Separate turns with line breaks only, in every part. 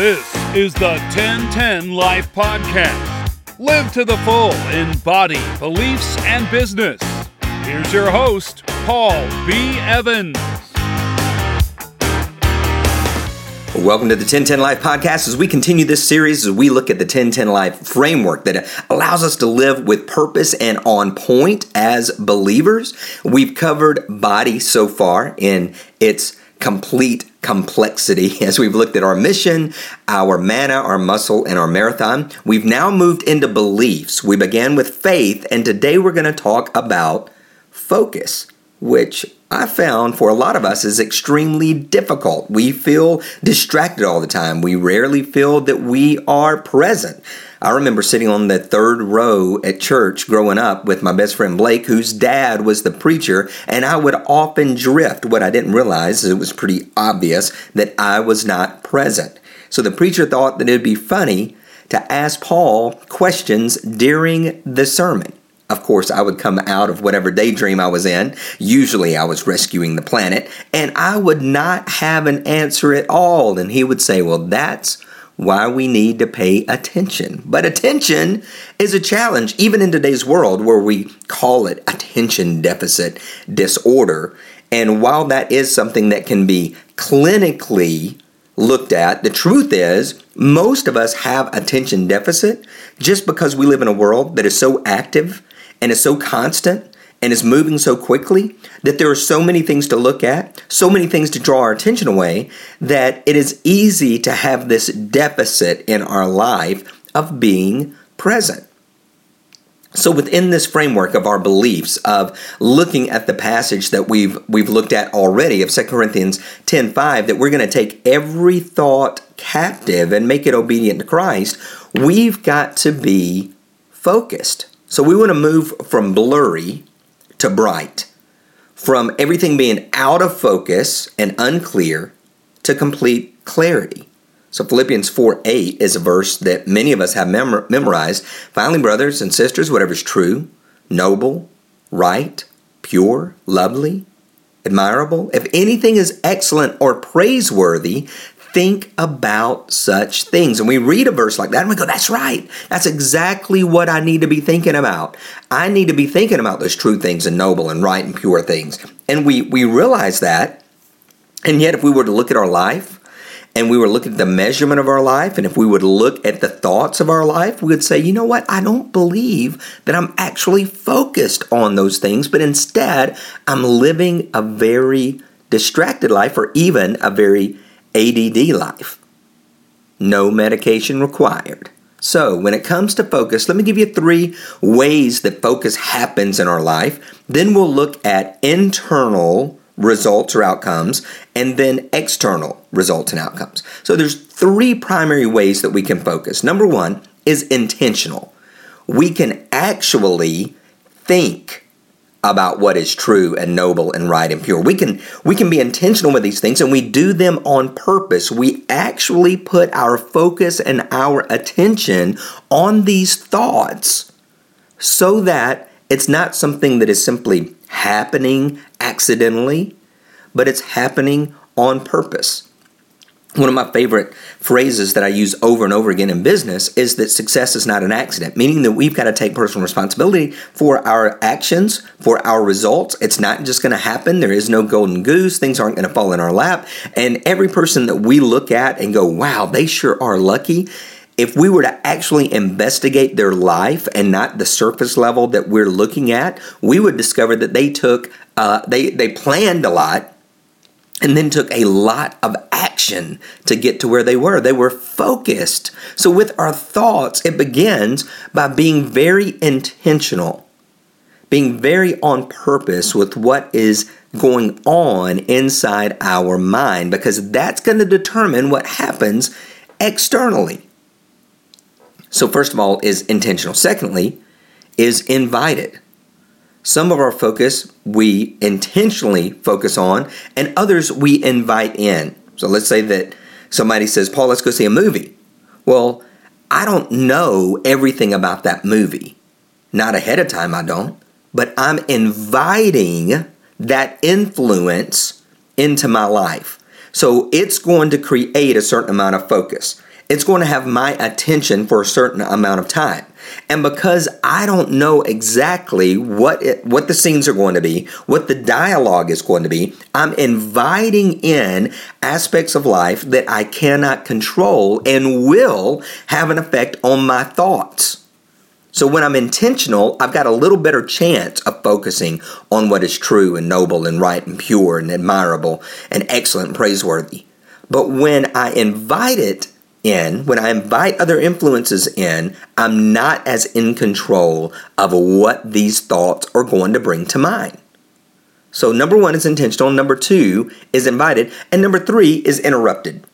This is the 1010 Life Podcast. Live to the full in body, beliefs, and business. Here's your host, Paul B. Evans.
Welcome to the 1010 Life Podcast as we continue this series as we look at the 1010 Life framework that allows us to live with purpose and on point as believers. We've covered body so far in its complete complexity as we've looked at our mission, our manna, our muscle, and our marathon. We've now moved into beliefs. We began with faith, and today we're going to talk about focus, which I found for a lot of us is extremely difficult. We feel distracted all the time. We rarely feel that we are present. I remember sitting on the third row at church growing up with my best friend Blake, whose dad was the preacher, and I would often drift. What I didn't realize is it was pretty obvious that I was not present. So the preacher thought that it would be funny to ask Paul questions during the sermon. Of course, I would come out of whatever daydream I was in. Usually, I was rescuing the planet, and I would not have an answer at all. And he would say, Well, that's why we need to pay attention. But attention is a challenge, even in today's world where we call it attention deficit disorder. And while that is something that can be clinically looked at, the truth is most of us have attention deficit just because we live in a world that is so active and is so constant and is moving so quickly that there are so many things to look at, so many things to draw our attention away, that it is easy to have this deficit in our life of being present. So within this framework of our beliefs of looking at the passage that we've we've looked at already of 2 Corinthians 10:5 that we're going to take every thought captive and make it obedient to Christ, we've got to be focused. So we want to move from blurry to bright, from everything being out of focus and unclear to complete clarity. So Philippians 4 8 is a verse that many of us have mem- memorized. Finally, brothers and sisters, whatever is true, noble, right, pure, lovely, admirable, if anything is excellent or praiseworthy, think about such things. And we read a verse like that and we go, that's right. That's exactly what I need to be thinking about. I need to be thinking about those true things and noble and right and pure things. And we, we realize that. And yet, if we were to look at our life, and we were looking at the measurement of our life, and if we would look at the thoughts of our life, we would say, you know what? I don't believe that I'm actually focused on those things, but instead, I'm living a very distracted life or even a very ADD life. No medication required. So, when it comes to focus, let me give you three ways that focus happens in our life. Then we'll look at internal results or outcomes and then external results and outcomes. So, there's three primary ways that we can focus. Number one is intentional. We can actually think about what is true and noble and right and pure. We can we can be intentional with these things and we do them on purpose. We actually put our focus and our attention on these thoughts so that it's not something that is simply happening accidentally, but it's happening on purpose. One of my favorite phrases that I use over and over again in business is that success is not an accident, meaning that we've got to take personal responsibility for our actions, for our results. It's not just going to happen. There is no golden goose. Things aren't going to fall in our lap. And every person that we look at and go, wow, they sure are lucky. If we were to actually investigate their life and not the surface level that we're looking at, we would discover that they took, uh, they, they planned a lot and then took a lot of action to get to where they were. They were focused. So, with our thoughts, it begins by being very intentional, being very on purpose with what is going on inside our mind, because that's going to determine what happens externally. So, first of all, is intentional. Secondly, is invited. Some of our focus we intentionally focus on, and others we invite in. So let's say that somebody says, Paul, let's go see a movie. Well, I don't know everything about that movie. Not ahead of time, I don't. But I'm inviting that influence into my life. So it's going to create a certain amount of focus. it's going to have my attention for a certain amount of time. And because I don't know exactly what it, what the scenes are going to be, what the dialogue is going to be, I'm inviting in aspects of life that I cannot control and will have an effect on my thoughts. So when I'm intentional, I've got a little better chance of focusing on what is true and noble and right and pure and admirable and excellent and praiseworthy. But when I invite it in, when I invite other influences in, I'm not as in control of what these thoughts are going to bring to mind. So, number one is intentional, number two is invited, and number three is interrupted.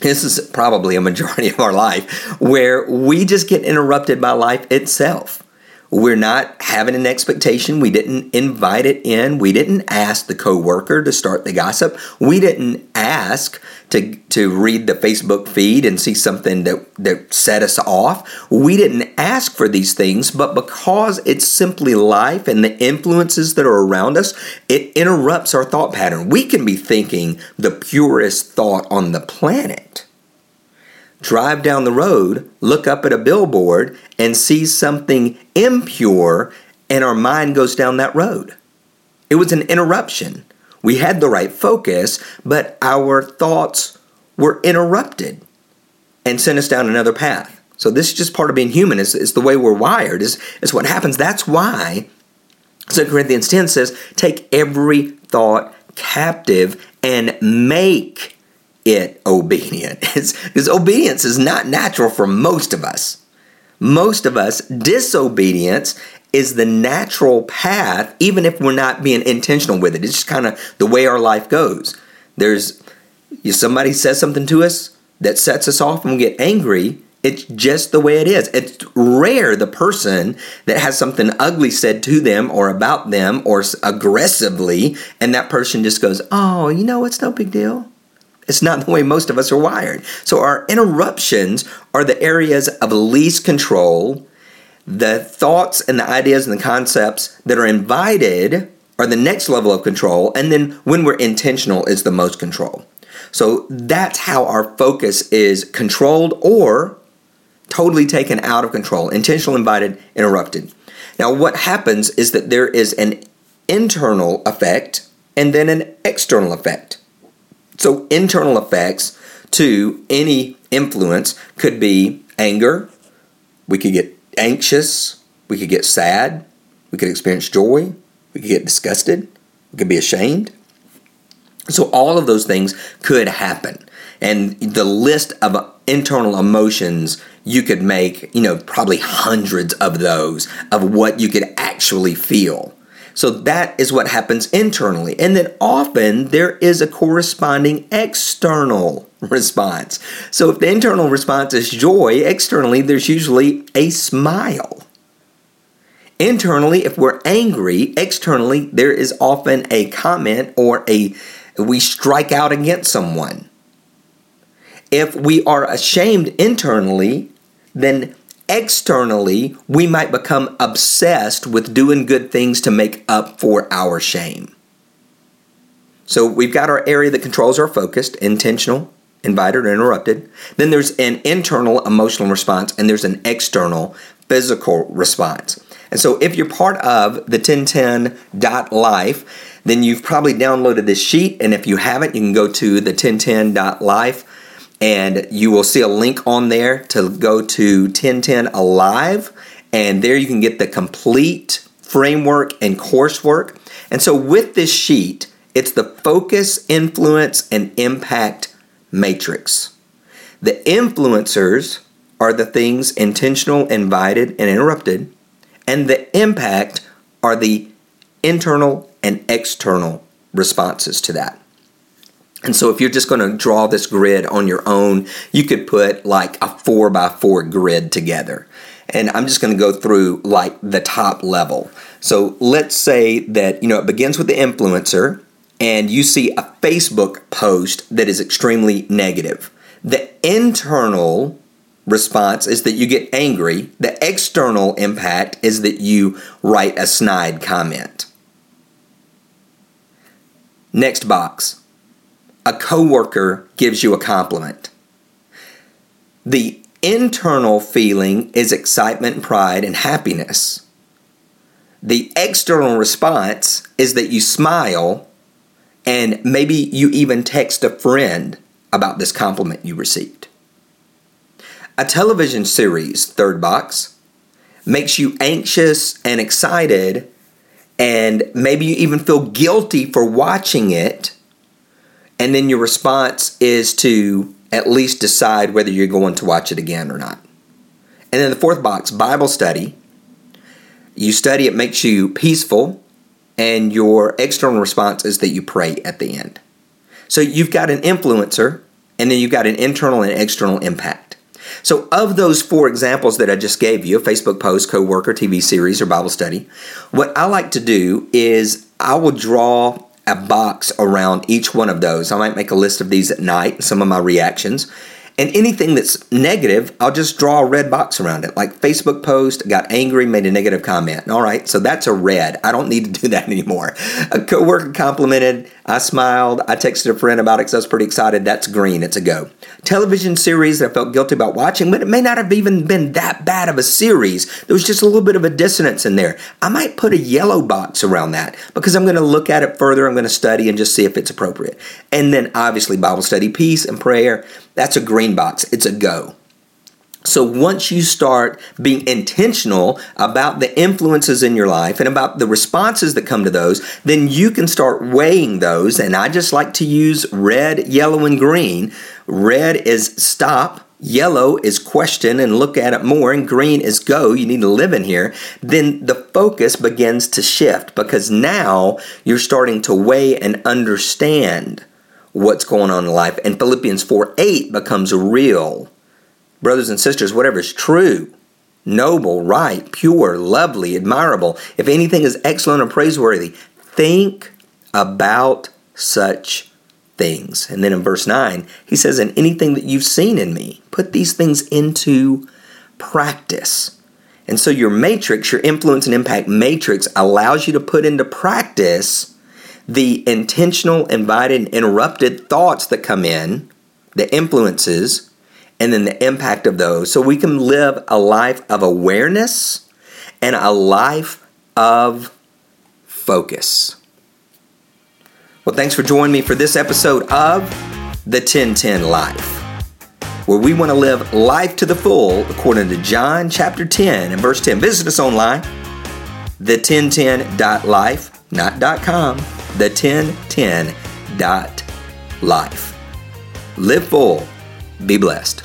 This is probably a majority of our life where we just get interrupted by life itself. We're not having an expectation. We didn't invite it in. We didn't ask the coworker to start the gossip. We didn't ask to, to read the Facebook feed and see something that, that set us off. We didn't ask for these things, but because it's simply life and the influences that are around us, it interrupts our thought pattern. We can be thinking the purest thought on the planet drive down the road, look up at a billboard, and see something impure, and our mind goes down that road. It was an interruption. We had the right focus, but our thoughts were interrupted and sent us down another path. So this is just part of being human. It's, it's the way we're wired. Is is what happens. That's why 2 Corinthians 10 says, take every thought captive and make it obedient. It's, Because obedience is not natural for most of us. Most of us, disobedience is the natural path, even if we're not being intentional with it. It's just kind of the way our life goes. There's somebody says something to us that sets us off and we get angry. It's just the way it is. It's rare the person that has something ugly said to them or about them or aggressively, and that person just goes, Oh, you know, it's no big deal. It's not the way most of us are wired. So our interruptions are the areas of least control. The thoughts and the ideas and the concepts that are invited are the next level of control. And then when we're intentional is the most control. So that's how our focus is controlled or totally taken out of control. Intentional, invited, interrupted. Now, what happens is that there is an internal effect and then an external effect. So, internal effects to any influence could be anger, we could get anxious, we could get sad, we could experience joy, we could get disgusted, we could be ashamed. So, all of those things could happen. And the list of internal emotions, you could make, you know, probably hundreds of those of what you could actually feel. So that is what happens internally. And then often there is a corresponding external response. So if the internal response is joy, externally there's usually a smile. Internally, if we're angry, externally there is often a comment or a we strike out against someone. If we are ashamed internally, then externally, we might become obsessed with doing good things to make up for our shame. So we've got our area that controls our focus, intentional, invited, or interrupted. Then there's an internal emotional response, and there's an external physical response. And so if you're part of the 1010.life, then you've probably downloaded this sheet. And if you haven't, you can go to the 1010.life and you will see a link on there to go to 1010 Alive, and there you can get the complete framework and coursework. And so, with this sheet, it's the focus, influence, and impact matrix. The influencers are the things intentional, invited, and interrupted, and the impact are the internal and external responses to that. And so if you're just going to draw this grid on your own, you could put like a four by four grid together. And I'm just going to go through like the top level. So let's say that, you know, it begins with the influencer and you see a Facebook post that is extremely negative. The internal response is that you get angry. The external impact is that you write a snide comment. Next box a coworker gives you a compliment. The internal feeling is excitement, pride, and happiness. The external response is that you smile and maybe you even text a friend about this compliment you received. A television series, Third Box, makes you anxious and excited, and maybe you even feel guilty for watching it. And then your response is to at least decide whether you're going to watch it again or not. And then the fourth box, Bible study. You study, it makes you peaceful, and your external response is that you pray at the end. So you've got an influencer, and then you've got an internal and external impact. So, of those four examples that I just gave you a Facebook post, co worker, TV series, or Bible study what I like to do is I will draw a box around each one of those. I might make a list of these at night, some of my reactions. And anything that's negative, I'll just draw a red box around it. Like Facebook post, got angry, made a negative comment. All right, so that's a red. I don't need to do that anymore. A coworker complimented, I smiled, I texted a friend about it because I was pretty excited. That's green, it's a go. Television series that I felt guilty about watching, but it may not have even been that bad of a series. There was just a little bit of a dissonance in there. I might put a yellow box around that because I'm going to look at it further. I'm going to study and just see if it's appropriate. And then obviously Bible study, peace, and prayer. That's a green box. It's a go. So once you start being intentional about the influences in your life and about the responses that come to those, then you can start weighing those. And I just like to use red, yellow, and green. Red is stop, yellow is question and look at it more, and green is go, you need to live in here. Then the focus begins to shift because now you're starting to weigh and understand what's going on in life. And Philippians 4 8 becomes real. Brothers and sisters, whatever is true, noble, right, pure, lovely, admirable, if anything is excellent or praiseworthy, think about such things. And then in verse 9, he says, And anything that you've seen in me, put these things into practice. And so your matrix, your influence and impact matrix, allows you to put into practice the intentional, invited, interrupted thoughts that come in, the influences, and then the impact of those. So we can live a life of awareness and a life of focus. Well, thanks for joining me for this episode of The 1010 Life, where we want to live life to the full according to John chapter 10 and verse 10. Visit us online, the1010.life, not .com, the1010.life. Live full, be blessed.